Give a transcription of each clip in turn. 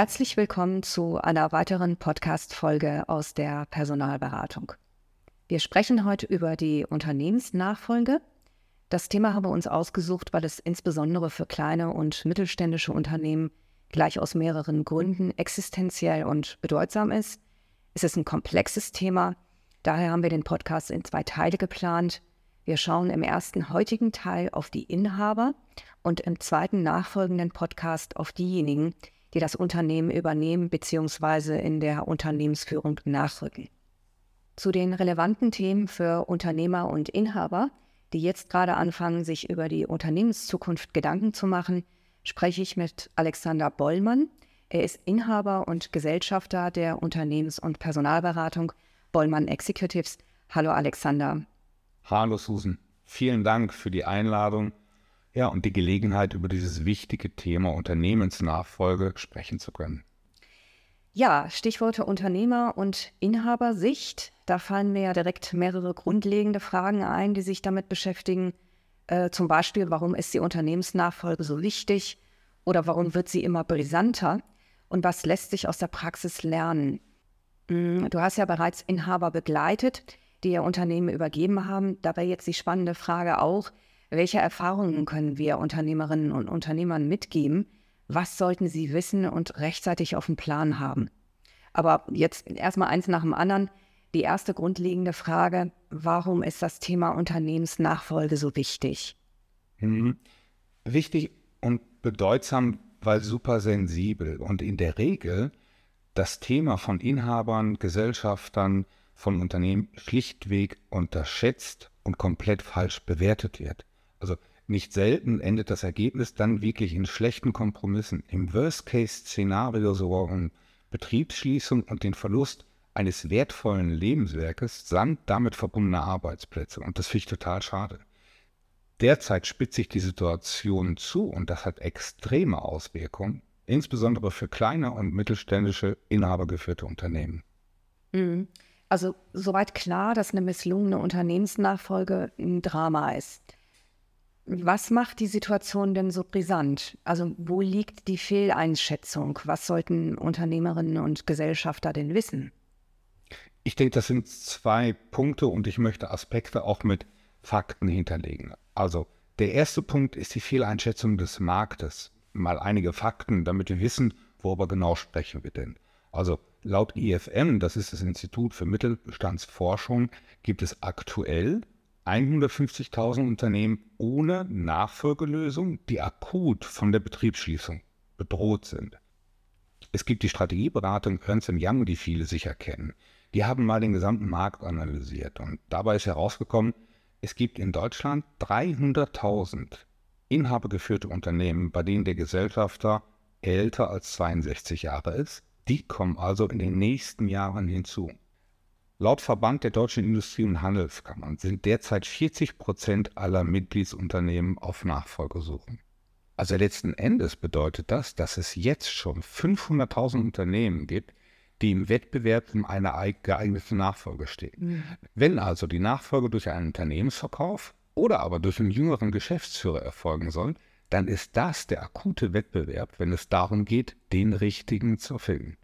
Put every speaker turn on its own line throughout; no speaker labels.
Herzlich willkommen zu einer weiteren Podcast-Folge aus der Personalberatung. Wir sprechen heute über die Unternehmensnachfolge. Das Thema haben wir uns ausgesucht, weil es insbesondere für kleine und mittelständische Unternehmen gleich aus mehreren Gründen existenziell und bedeutsam ist. Es ist ein komplexes Thema. Daher haben wir den Podcast in zwei Teile geplant. Wir schauen im ersten heutigen Teil auf die Inhaber und im zweiten nachfolgenden Podcast auf diejenigen, die das Unternehmen übernehmen bzw. in der Unternehmensführung nachrücken. Zu den relevanten Themen für Unternehmer und Inhaber, die jetzt gerade anfangen, sich über die Unternehmenszukunft Gedanken zu machen, spreche ich mit Alexander Bollmann. Er ist Inhaber und Gesellschafter der Unternehmens- und Personalberatung Bollmann Executives. Hallo Alexander.
Hallo Susan. Vielen Dank für die Einladung ja, und die Gelegenheit, über dieses wichtige Thema Unternehmensnachfolge sprechen zu können.
Ja, Stichworte Unternehmer und Inhabersicht. Da fallen mir ja direkt mehrere grundlegende Fragen ein, die sich damit beschäftigen. Äh, zum Beispiel, warum ist die Unternehmensnachfolge so wichtig oder warum wird sie immer brisanter und was lässt sich aus der Praxis lernen? Hm, du hast ja bereits Inhaber begleitet, die ihr Unternehmen übergeben haben. Dabei jetzt die spannende Frage auch, welche Erfahrungen können wir Unternehmerinnen und Unternehmern mitgeben? Was sollten sie wissen und rechtzeitig auf dem Plan haben? Aber jetzt erstmal eins nach dem anderen. Die erste grundlegende Frage, warum ist das Thema Unternehmensnachfolge so wichtig?
Mhm. Wichtig und bedeutsam, weil super sensibel und in der Regel das Thema von Inhabern, Gesellschaftern, von Unternehmen schlichtweg unterschätzt und komplett falsch bewertet wird. Also nicht selten endet das Ergebnis dann wirklich in schlechten Kompromissen. Im Worst-Case-Szenario sogar um Betriebsschließung und den Verlust eines wertvollen Lebenswerkes samt damit verbundener Arbeitsplätze. Und das finde ich total schade. Derzeit spitzt sich die Situation zu und das hat extreme Auswirkungen, insbesondere für kleine und mittelständische inhabergeführte Unternehmen.
Mhm. Also soweit klar, dass eine misslungene Unternehmensnachfolge ein Drama ist. Was macht die Situation denn so brisant? Also wo liegt die Fehleinschätzung? Was sollten Unternehmerinnen und Gesellschafter denn wissen?
Ich denke, das sind zwei Punkte und ich möchte Aspekte auch mit Fakten hinterlegen. Also der erste Punkt ist die Fehleinschätzung des Marktes. Mal einige Fakten, damit wir wissen, worüber genau sprechen wir denn. Also laut IFM, das ist das Institut für Mittelstandsforschung, gibt es aktuell 150.000 Unternehmen ohne Nachfolgelösung, die akut von der Betriebsschließung bedroht sind. Es gibt die Strategieberatung Ernst Young, die viele sicher kennen. Die haben mal den gesamten Markt analysiert und dabei ist herausgekommen, es gibt in Deutschland 300.000 inhabergeführte Unternehmen, bei denen der Gesellschafter älter als 62 Jahre ist. Die kommen also in den nächsten Jahren hinzu. Laut Verband der deutschen Industrie- und Handelskammern sind derzeit 40 Prozent aller Mitgliedsunternehmen auf Nachfolge suchen. Also letzten Endes bedeutet das, dass es jetzt schon 500.000 Unternehmen gibt, die im Wettbewerb um eine geeignete Nachfolge stehen. Mhm. Wenn also die Nachfolge durch einen Unternehmensverkauf oder aber durch einen jüngeren Geschäftsführer erfolgen soll, dann ist das der akute Wettbewerb, wenn es darum geht, den richtigen zu finden.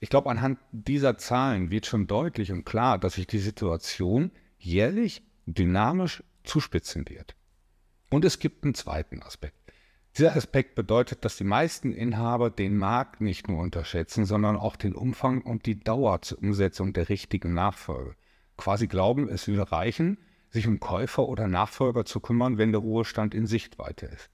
Ich glaube, anhand dieser Zahlen wird schon deutlich und klar, dass sich die Situation jährlich dynamisch zuspitzen wird. Und es gibt einen zweiten Aspekt. Dieser Aspekt bedeutet, dass die meisten Inhaber den Markt nicht nur unterschätzen, sondern auch den Umfang und die Dauer zur Umsetzung der richtigen Nachfolge. Quasi glauben, es würde reichen, sich um Käufer oder Nachfolger zu kümmern, wenn der Ruhestand in Sichtweite ist.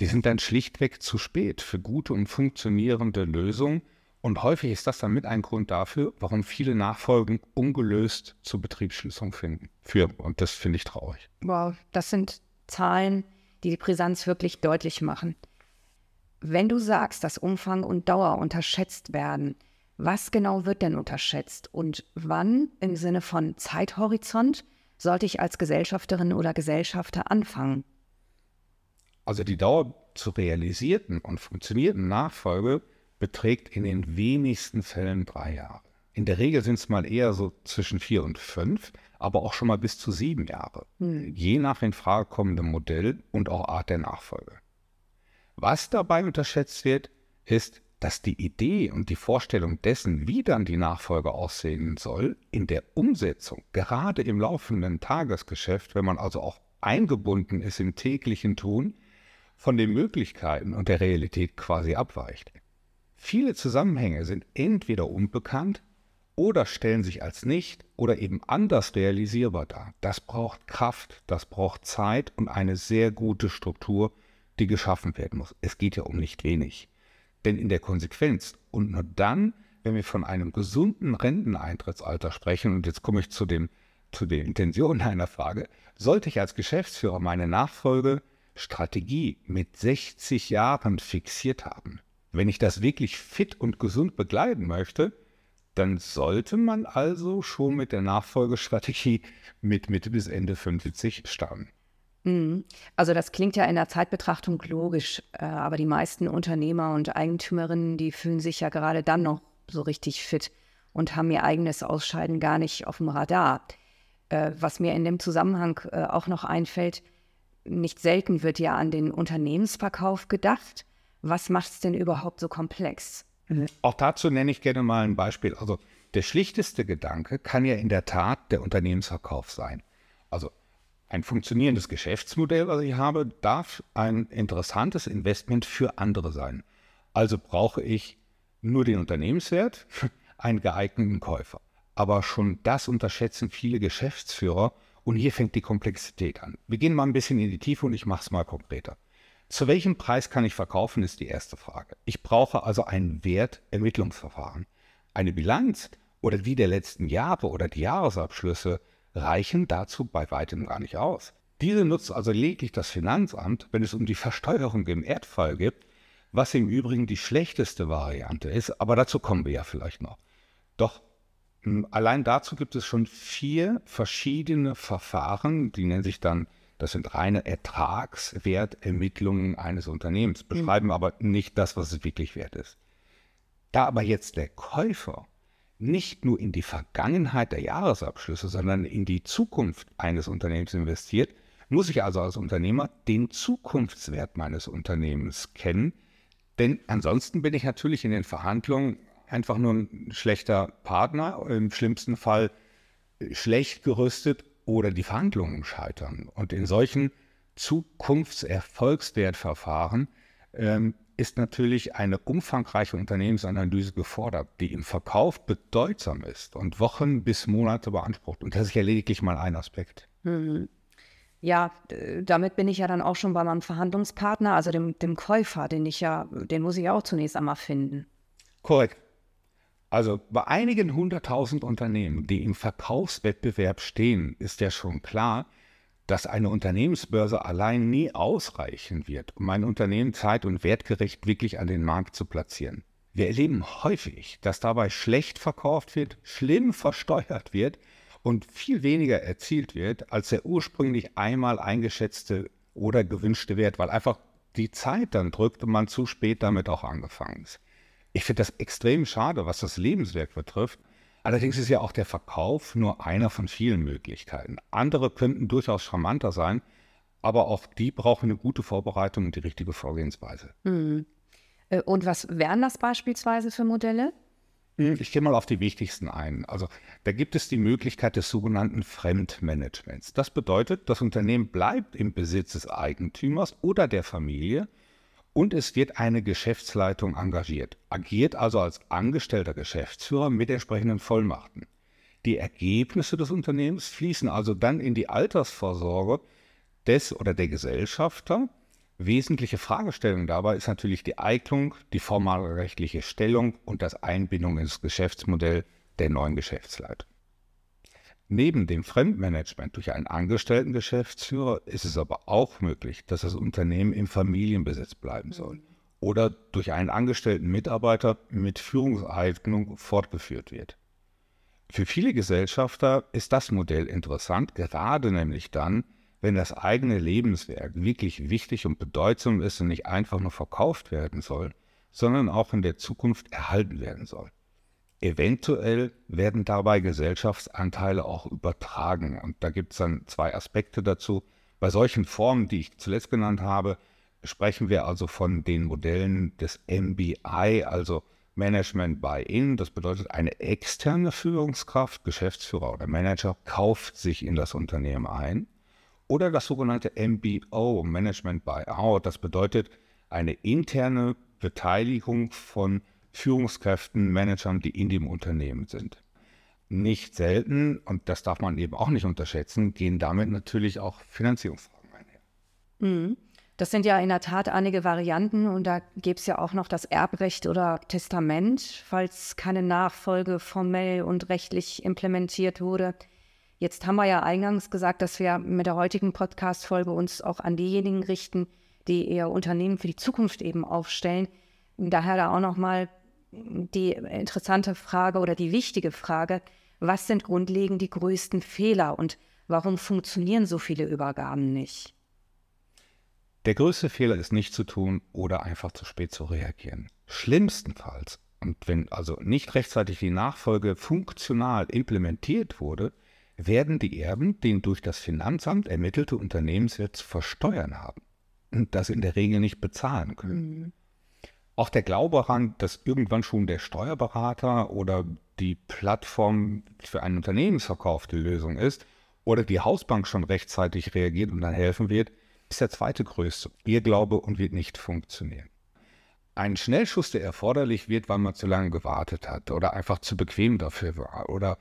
Die sind dann schlichtweg zu spät für gute und funktionierende Lösungen, und häufig ist das dann mit ein Grund dafür, warum viele Nachfolgen ungelöst zur Betriebsschließung finden. Für, und das finde ich traurig.
Wow, das sind Zahlen, die die Brisanz wirklich deutlich machen. Wenn du sagst, dass Umfang und Dauer unterschätzt werden, was genau wird denn unterschätzt und wann im Sinne von Zeithorizont sollte ich als Gesellschafterin oder Gesellschafter anfangen?
Also die Dauer zur realisierten und funktionierten Nachfolge beträgt in den wenigsten Fällen drei Jahre. In der Regel sind es mal eher so zwischen vier und fünf, aber auch schon mal bis zu sieben Jahre, hm. je nach in Frage kommendem Modell und auch Art der Nachfolge. Was dabei unterschätzt wird, ist dass die Idee und die Vorstellung dessen, wie dann die Nachfolge aussehen soll, in der Umsetzung, gerade im laufenden Tagesgeschäft, wenn man also auch eingebunden ist im täglichen Tun, von den Möglichkeiten und der Realität quasi abweicht. Viele Zusammenhänge sind entweder unbekannt oder stellen sich als nicht oder eben anders realisierbar dar. Das braucht Kraft, das braucht Zeit und eine sehr gute Struktur, die geschaffen werden muss. Es geht ja um nicht wenig. Denn in der Konsequenz und nur dann, wenn wir von einem gesunden Renteneintrittsalter sprechen, und jetzt komme ich zu, dem, zu den Intentionen einer Frage, sollte ich als Geschäftsführer meine Nachfolgestrategie mit 60 Jahren fixiert haben. Wenn ich das wirklich fit und gesund begleiten möchte, dann sollte man also schon mit der Nachfolgestrategie mit Mitte bis Ende 50 starten.
Mhm. Also das klingt ja in der Zeitbetrachtung logisch, äh, aber die meisten Unternehmer und Eigentümerinnen, die fühlen sich ja gerade dann noch so richtig fit und haben ihr eigenes Ausscheiden gar nicht auf dem Radar. Äh, was mir in dem Zusammenhang äh, auch noch einfällt, nicht selten wird ja an den Unternehmensverkauf gedacht. Was macht es denn überhaupt so komplex?
Mhm. Auch dazu nenne ich gerne mal ein Beispiel. Also der schlichteste Gedanke kann ja in der Tat der Unternehmensverkauf sein. Also ein funktionierendes Geschäftsmodell, was ich habe, darf ein interessantes Investment für andere sein. Also brauche ich nur den Unternehmenswert, einen geeigneten Käufer. Aber schon das unterschätzen viele Geschäftsführer und hier fängt die Komplexität an. Wir gehen mal ein bisschen in die Tiefe und ich mache es mal konkreter. Zu welchem Preis kann ich verkaufen, ist die erste Frage. Ich brauche also ein Wertermittlungsverfahren. Eine Bilanz oder die der letzten Jahre oder die Jahresabschlüsse reichen dazu bei weitem gar nicht aus. Diese nutzt also lediglich das Finanzamt, wenn es um die Versteuerung im Erdfall geht, was im Übrigen die schlechteste Variante ist, aber dazu kommen wir ja vielleicht noch. Doch hm, allein dazu gibt es schon vier verschiedene Verfahren, die nennen sich dann das sind reine Ertragswertermittlungen eines Unternehmens, mhm. beschreiben mhm. aber nicht das, was es wirklich wert ist. Da aber jetzt der Käufer nicht nur in die Vergangenheit der Jahresabschlüsse, sondern in die Zukunft eines Unternehmens investiert, muss ich also als Unternehmer den Zukunftswert meines Unternehmens kennen, denn ansonsten bin ich natürlich in den Verhandlungen einfach nur ein schlechter Partner, im schlimmsten Fall schlecht gerüstet oder die Verhandlungen scheitern. Und in solchen Zukunftserfolgswertverfahren ähm, ist natürlich eine umfangreiche Unternehmensanalyse gefordert, die im Verkauf bedeutsam ist und Wochen bis Monate beansprucht. Und das ist ja lediglich mal ein Aspekt. Mhm.
Ja, damit bin ich ja dann auch schon bei meinem Verhandlungspartner, also dem, dem Käufer, den ich ja, den muss ich auch zunächst einmal finden.
Korrekt. Also bei einigen hunderttausend Unternehmen, die im Verkaufswettbewerb stehen, ist ja schon klar, dass eine Unternehmensbörse allein nie ausreichen wird, um ein Unternehmen zeit- und wertgerecht wirklich an den Markt zu platzieren. Wir erleben häufig, dass dabei schlecht verkauft wird, schlimm versteuert wird und viel weniger erzielt wird, als der ursprünglich einmal eingeschätzte oder gewünschte Wert, weil einfach die Zeit dann drückt und man zu spät damit auch angefangen ist. Ich finde das extrem schade, was das Lebenswerk betrifft. Allerdings ist ja auch der Verkauf nur einer von vielen Möglichkeiten. Andere könnten durchaus charmanter sein, aber auch die brauchen eine gute Vorbereitung und die richtige Vorgehensweise.
Mhm. Und was wären das beispielsweise für Modelle?
Hm, ich gehe mal auf die wichtigsten ein. Also da gibt es die Möglichkeit des sogenannten Fremdmanagements. Das bedeutet, das Unternehmen bleibt im Besitz des Eigentümers oder der Familie und es wird eine Geschäftsleitung engagiert, agiert also als angestellter Geschäftsführer mit entsprechenden Vollmachten. Die Ergebnisse des Unternehmens fließen also dann in die Altersvorsorge des oder der Gesellschafter. Wesentliche Fragestellung dabei ist natürlich die Eignung, die formalrechtliche Stellung und das Einbindung ins Geschäftsmodell der neuen Geschäftsleitung. Neben dem Fremdmanagement durch einen angestellten Geschäftsführer ist es aber auch möglich, dass das Unternehmen im Familienbesitz bleiben soll oder durch einen angestellten Mitarbeiter mit Führungseignung fortgeführt wird. Für viele Gesellschafter ist das Modell interessant, gerade nämlich dann, wenn das eigene Lebenswerk wirklich wichtig und bedeutsam ist und nicht einfach nur verkauft werden soll, sondern auch in der Zukunft erhalten werden soll. Eventuell werden dabei Gesellschaftsanteile auch übertragen. Und da gibt es dann zwei Aspekte dazu. Bei solchen Formen, die ich zuletzt genannt habe, sprechen wir also von den Modellen des MBI, also Management Buy-in. Das bedeutet, eine externe Führungskraft, Geschäftsführer oder Manager kauft sich in das Unternehmen ein. Oder das sogenannte MBO, Management Buy-out. Das bedeutet eine interne Beteiligung von Führungskräften, Managern, die in dem Unternehmen sind. Nicht selten, und das darf man eben auch nicht unterschätzen, gehen damit natürlich auch Finanzierungsfragen einher.
Mhm. Das sind ja in der Tat einige Varianten und da gäbe es ja auch noch das Erbrecht oder Testament, falls keine Nachfolge formell und rechtlich implementiert wurde. Jetzt haben wir ja eingangs gesagt, dass wir mit der heutigen Podcast-Folge uns auch an diejenigen richten, die eher Unternehmen für die Zukunft eben aufstellen. Daher da auch nochmal die interessante Frage oder die wichtige Frage, was sind grundlegend die größten Fehler und warum funktionieren so viele Übergaben nicht?
Der größte Fehler ist nicht zu tun oder einfach zu spät zu reagieren. Schlimmstenfalls, und wenn also nicht rechtzeitig die Nachfolge funktional implementiert wurde, werden die Erben den durch das Finanzamt ermittelte Unternehmenswert zu versteuern haben und das in der Regel nicht bezahlen können. Auch der Glaube daran, dass irgendwann schon der Steuerberater oder die Plattform für einen Unternehmensverkauf die Lösung ist oder die Hausbank schon rechtzeitig reagiert und dann helfen wird, ist der zweite größte Irrglaube und wird nicht funktionieren. Ein Schnellschuss, der erforderlich wird, weil man zu lange gewartet hat oder einfach zu bequem dafür war oder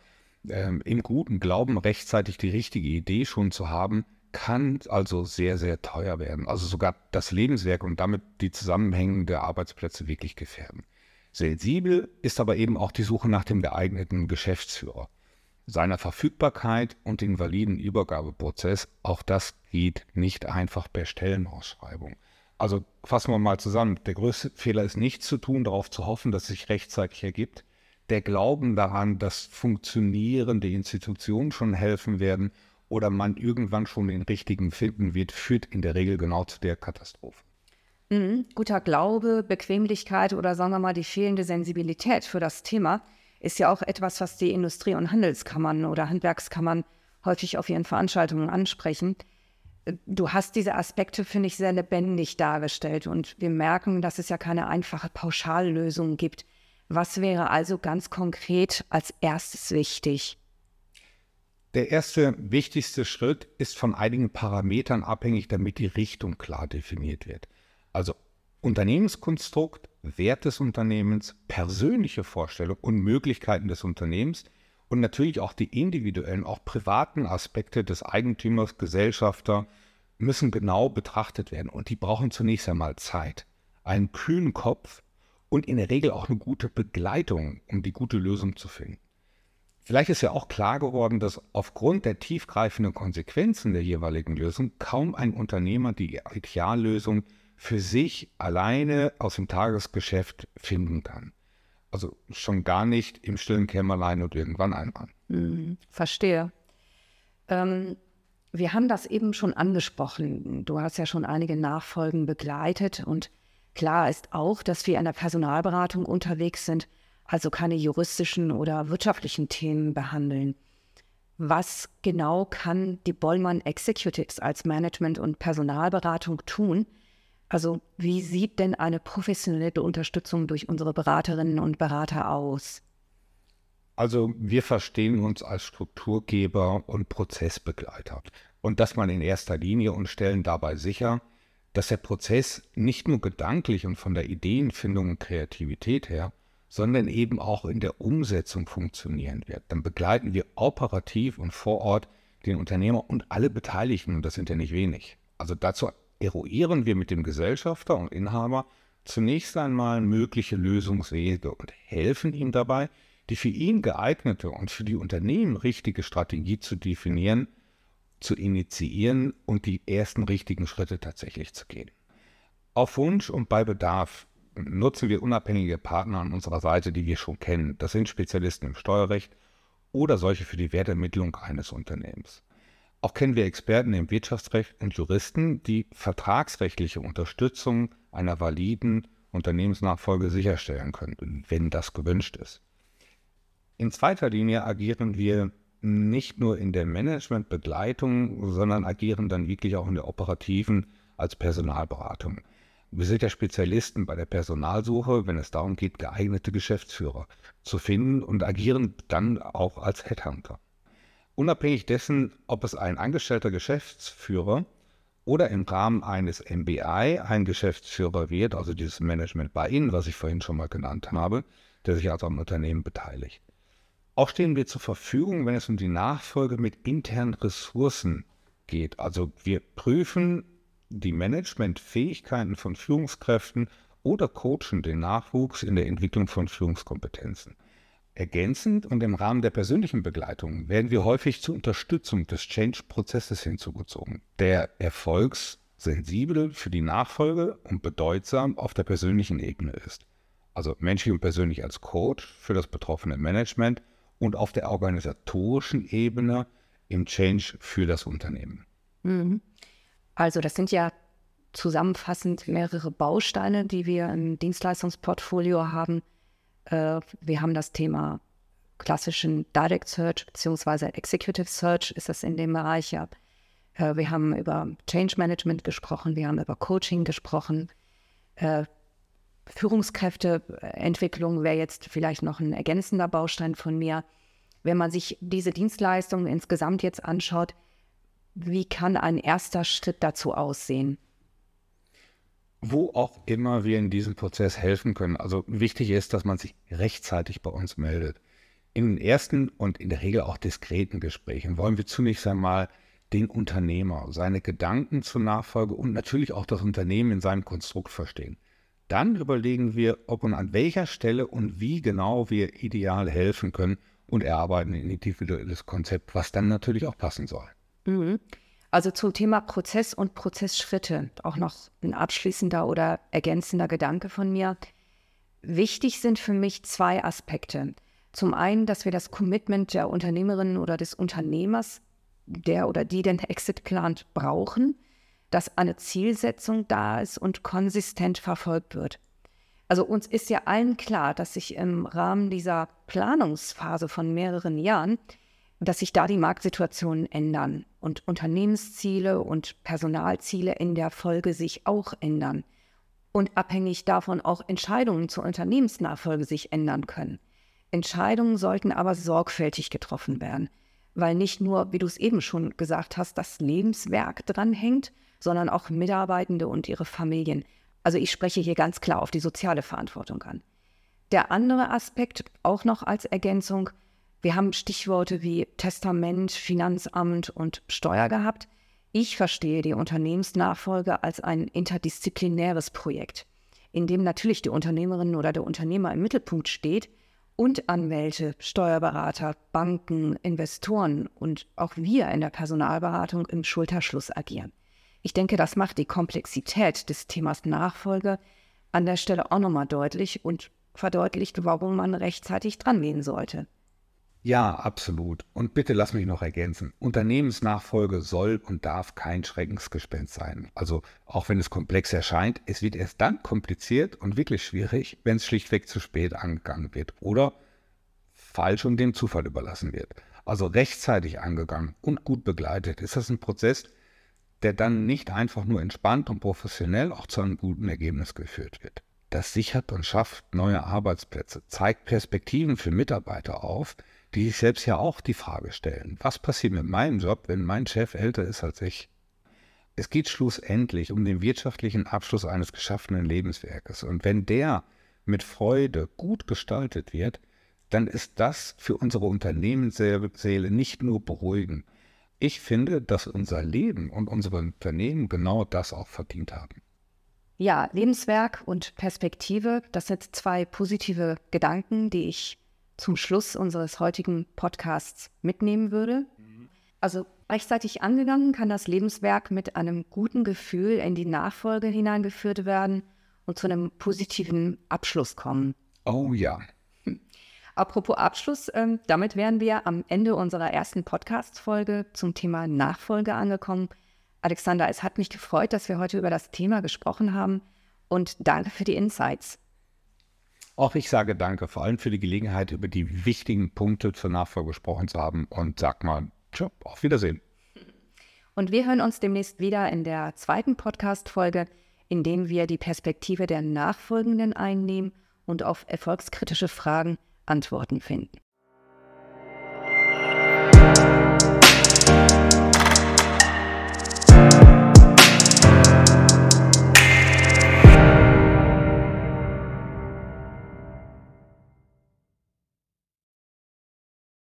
ähm, im guten Glauben rechtzeitig die richtige Idee schon zu haben, kann also sehr, sehr teuer werden. Also sogar das Lebenswerk und damit die Zusammenhänge der Arbeitsplätze wirklich gefährden. Sensibel ist aber eben auch die Suche nach dem geeigneten Geschäftsführer seiner Verfügbarkeit und den validen Übergabeprozess, auch das geht nicht einfach per Stellenausschreibung. Also fassen wir mal zusammen, der größte Fehler ist nichts zu tun, darauf zu hoffen, dass es sich rechtzeitig ergibt. Der Glauben daran, dass funktionierende Institutionen schon helfen werden oder man irgendwann schon den richtigen finden wird, führt in der Regel genau zu der Katastrophe.
Mhm. Guter Glaube, Bequemlichkeit oder sagen wir mal die fehlende Sensibilität für das Thema ist ja auch etwas, was die Industrie- und Handelskammern oder Handwerkskammern häufig auf ihren Veranstaltungen ansprechen. Du hast diese Aspekte, finde ich, sehr lebendig dargestellt und wir merken, dass es ja keine einfache Pauschallösung gibt. Was wäre also ganz konkret als erstes wichtig?
Der erste wichtigste Schritt ist von einigen Parametern abhängig, damit die Richtung klar definiert wird. Also Unternehmenskonstrukt, Wert des Unternehmens, persönliche Vorstellungen und Möglichkeiten des Unternehmens und natürlich auch die individuellen, auch privaten Aspekte des Eigentümers, Gesellschafter müssen genau betrachtet werden und die brauchen zunächst einmal Zeit, einen kühlen Kopf und in der Regel auch eine gute Begleitung, um die gute Lösung zu finden. Vielleicht ist ja auch klar geworden, dass aufgrund der tiefgreifenden Konsequenzen der jeweiligen Lösung kaum ein Unternehmer die Ideallösung für sich alleine aus dem Tagesgeschäft finden kann. Also schon gar nicht im stillen Kämmerlein und irgendwann einmal.
Hm, verstehe. Ähm, wir haben das eben schon angesprochen. Du hast ja schon einige Nachfolgen begleitet und klar ist auch, dass wir in der Personalberatung unterwegs sind, also keine juristischen oder wirtschaftlichen Themen behandeln. Was genau kann die Bollmann Executives als Management- und Personalberatung tun, also wie sieht denn eine professionelle Unterstützung durch unsere Beraterinnen und Berater aus?
Also wir verstehen uns als Strukturgeber und Prozessbegleiter. Und das mal in erster Linie und stellen dabei sicher, dass der Prozess nicht nur gedanklich und von der Ideenfindung und Kreativität her, sondern eben auch in der Umsetzung funktionieren wird. Dann begleiten wir operativ und vor Ort den Unternehmer und alle Beteiligten, und das sind ja nicht wenig. Also dazu eruieren wir mit dem Gesellschafter und Inhaber zunächst einmal mögliche Lösungswege und helfen ihm dabei, die für ihn geeignete und für die Unternehmen richtige Strategie zu definieren, zu initiieren und die ersten richtigen Schritte tatsächlich zu gehen. Auf Wunsch und bei Bedarf nutzen wir unabhängige Partner an unserer Seite, die wir schon kennen. Das sind Spezialisten im Steuerrecht oder solche für die Wertermittlung eines Unternehmens. Auch kennen wir Experten im Wirtschaftsrecht und Juristen, die vertragsrechtliche Unterstützung einer validen Unternehmensnachfolge sicherstellen können, wenn das gewünscht ist. In zweiter Linie agieren wir nicht nur in der Managementbegleitung, sondern agieren dann wirklich auch in der operativen als Personalberatung. Wir sind ja Spezialisten bei der Personalsuche, wenn es darum geht, geeignete Geschäftsführer zu finden und agieren dann auch als Headhunter. Unabhängig dessen, ob es ein angestellter Geschäftsführer oder im Rahmen eines MBI ein Geschäftsführer wird, also dieses Management bei Ihnen, was ich vorhin schon mal genannt habe, der sich also am Unternehmen beteiligt. Auch stehen wir zur Verfügung, wenn es um die Nachfolge mit internen Ressourcen geht. Also wir prüfen die Managementfähigkeiten von Führungskräften oder coachen den Nachwuchs in der Entwicklung von Führungskompetenzen. Ergänzend und im Rahmen der persönlichen Begleitung werden wir häufig zur Unterstützung des Change-Prozesses hinzugezogen, der erfolgssensibel für die Nachfolge und bedeutsam auf der persönlichen Ebene ist. Also menschlich und persönlich als Coach für das betroffene Management und auf der organisatorischen Ebene im Change für das Unternehmen.
Mhm. Also das sind ja zusammenfassend mehrere Bausteine, die wir im Dienstleistungsportfolio haben. Äh, wir haben das Thema klassischen Direct Search bzw. Executive Search ist das in dem Bereich ja. Äh, wir haben über Change Management gesprochen, wir haben über Coaching gesprochen. Äh, Führungskräfteentwicklung wäre jetzt vielleicht noch ein ergänzender Baustein von mir. Wenn man sich diese Dienstleistungen insgesamt jetzt anschaut, wie kann ein erster Schritt dazu aussehen?
Wo auch immer wir in diesem Prozess helfen können. Also wichtig ist, dass man sich rechtzeitig bei uns meldet. In den ersten und in der Regel auch diskreten Gesprächen wollen wir zunächst einmal den Unternehmer, seine Gedanken zur Nachfolge und natürlich auch das Unternehmen in seinem Konstrukt verstehen. Dann überlegen wir, ob und an welcher Stelle und wie genau wir ideal helfen können und erarbeiten ein individuelles Konzept, was dann natürlich auch passen soll.
Mhm. Also zum Thema Prozess und Prozessschritte auch noch ein abschließender oder ergänzender Gedanke von mir. Wichtig sind für mich zwei Aspekte. Zum einen, dass wir das Commitment der Unternehmerin oder des Unternehmers, der oder die den Exit plant, brauchen, dass eine Zielsetzung da ist und konsistent verfolgt wird. Also uns ist ja allen klar, dass sich im Rahmen dieser Planungsphase von mehreren Jahren dass sich da die Marktsituationen ändern und Unternehmensziele und Personalziele in der Folge sich auch ändern und abhängig davon auch Entscheidungen zur Unternehmensnachfolge sich ändern können. Entscheidungen sollten aber sorgfältig getroffen werden, weil nicht nur, wie du es eben schon gesagt hast, das Lebenswerk dranhängt, sondern auch Mitarbeitende und ihre Familien. Also ich spreche hier ganz klar auf die soziale Verantwortung an. Der andere Aspekt, auch noch als Ergänzung, wir haben Stichworte wie Testament, Finanzamt und Steuer gehabt. Ich verstehe die Unternehmensnachfolge als ein interdisziplinäres Projekt, in dem natürlich die Unternehmerin oder der Unternehmer im Mittelpunkt steht und Anwälte, Steuerberater, Banken, Investoren und auch wir in der Personalberatung im Schulterschluss agieren. Ich denke, das macht die Komplexität des Themas Nachfolge an der Stelle auch nochmal deutlich und verdeutlicht, warum man rechtzeitig dran gehen sollte.
Ja, absolut. Und bitte lass mich noch ergänzen. Unternehmensnachfolge soll und darf kein Schreckensgespenst sein. Also auch wenn es komplex erscheint, es wird erst dann kompliziert und wirklich schwierig, wenn es schlichtweg zu spät angegangen wird oder falsch und dem Zufall überlassen wird. Also rechtzeitig angegangen und gut begleitet ist das ein Prozess, der dann nicht einfach nur entspannt und professionell auch zu einem guten Ergebnis geführt wird. Das sichert und schafft neue Arbeitsplätze, zeigt Perspektiven für Mitarbeiter auf, die sich selbst ja auch die Frage stellen, was passiert mit meinem Job, wenn mein Chef älter ist als ich? Es geht schlussendlich um den wirtschaftlichen Abschluss eines geschaffenen Lebenswerkes. Und wenn der mit Freude gut gestaltet wird, dann ist das für unsere Unternehmensseele nicht nur beruhigend. Ich finde, dass unser Leben und unsere Unternehmen genau das auch verdient haben.
Ja, Lebenswerk und Perspektive, das sind zwei positive Gedanken, die ich zum Schluss unseres heutigen Podcasts mitnehmen würde. Also rechtzeitig angegangen kann das Lebenswerk mit einem guten Gefühl in die Nachfolge hineingeführt werden und zu einem positiven Abschluss kommen.
Oh ja.
Apropos Abschluss, äh, damit wären wir am Ende unserer ersten Podcast-Folge zum Thema Nachfolge angekommen. Alexander, es hat mich gefreut, dass wir heute über das Thema gesprochen haben und danke für die Insights.
Auch ich sage danke, vor allem für die Gelegenheit, über die wichtigen Punkte zur Nachfolge gesprochen zu haben und sag mal, tschö, auf Wiedersehen.
Und wir hören uns demnächst wieder in der zweiten Podcast-Folge, in dem wir die Perspektive der Nachfolgenden einnehmen und auf erfolgskritische Fragen Antworten finden.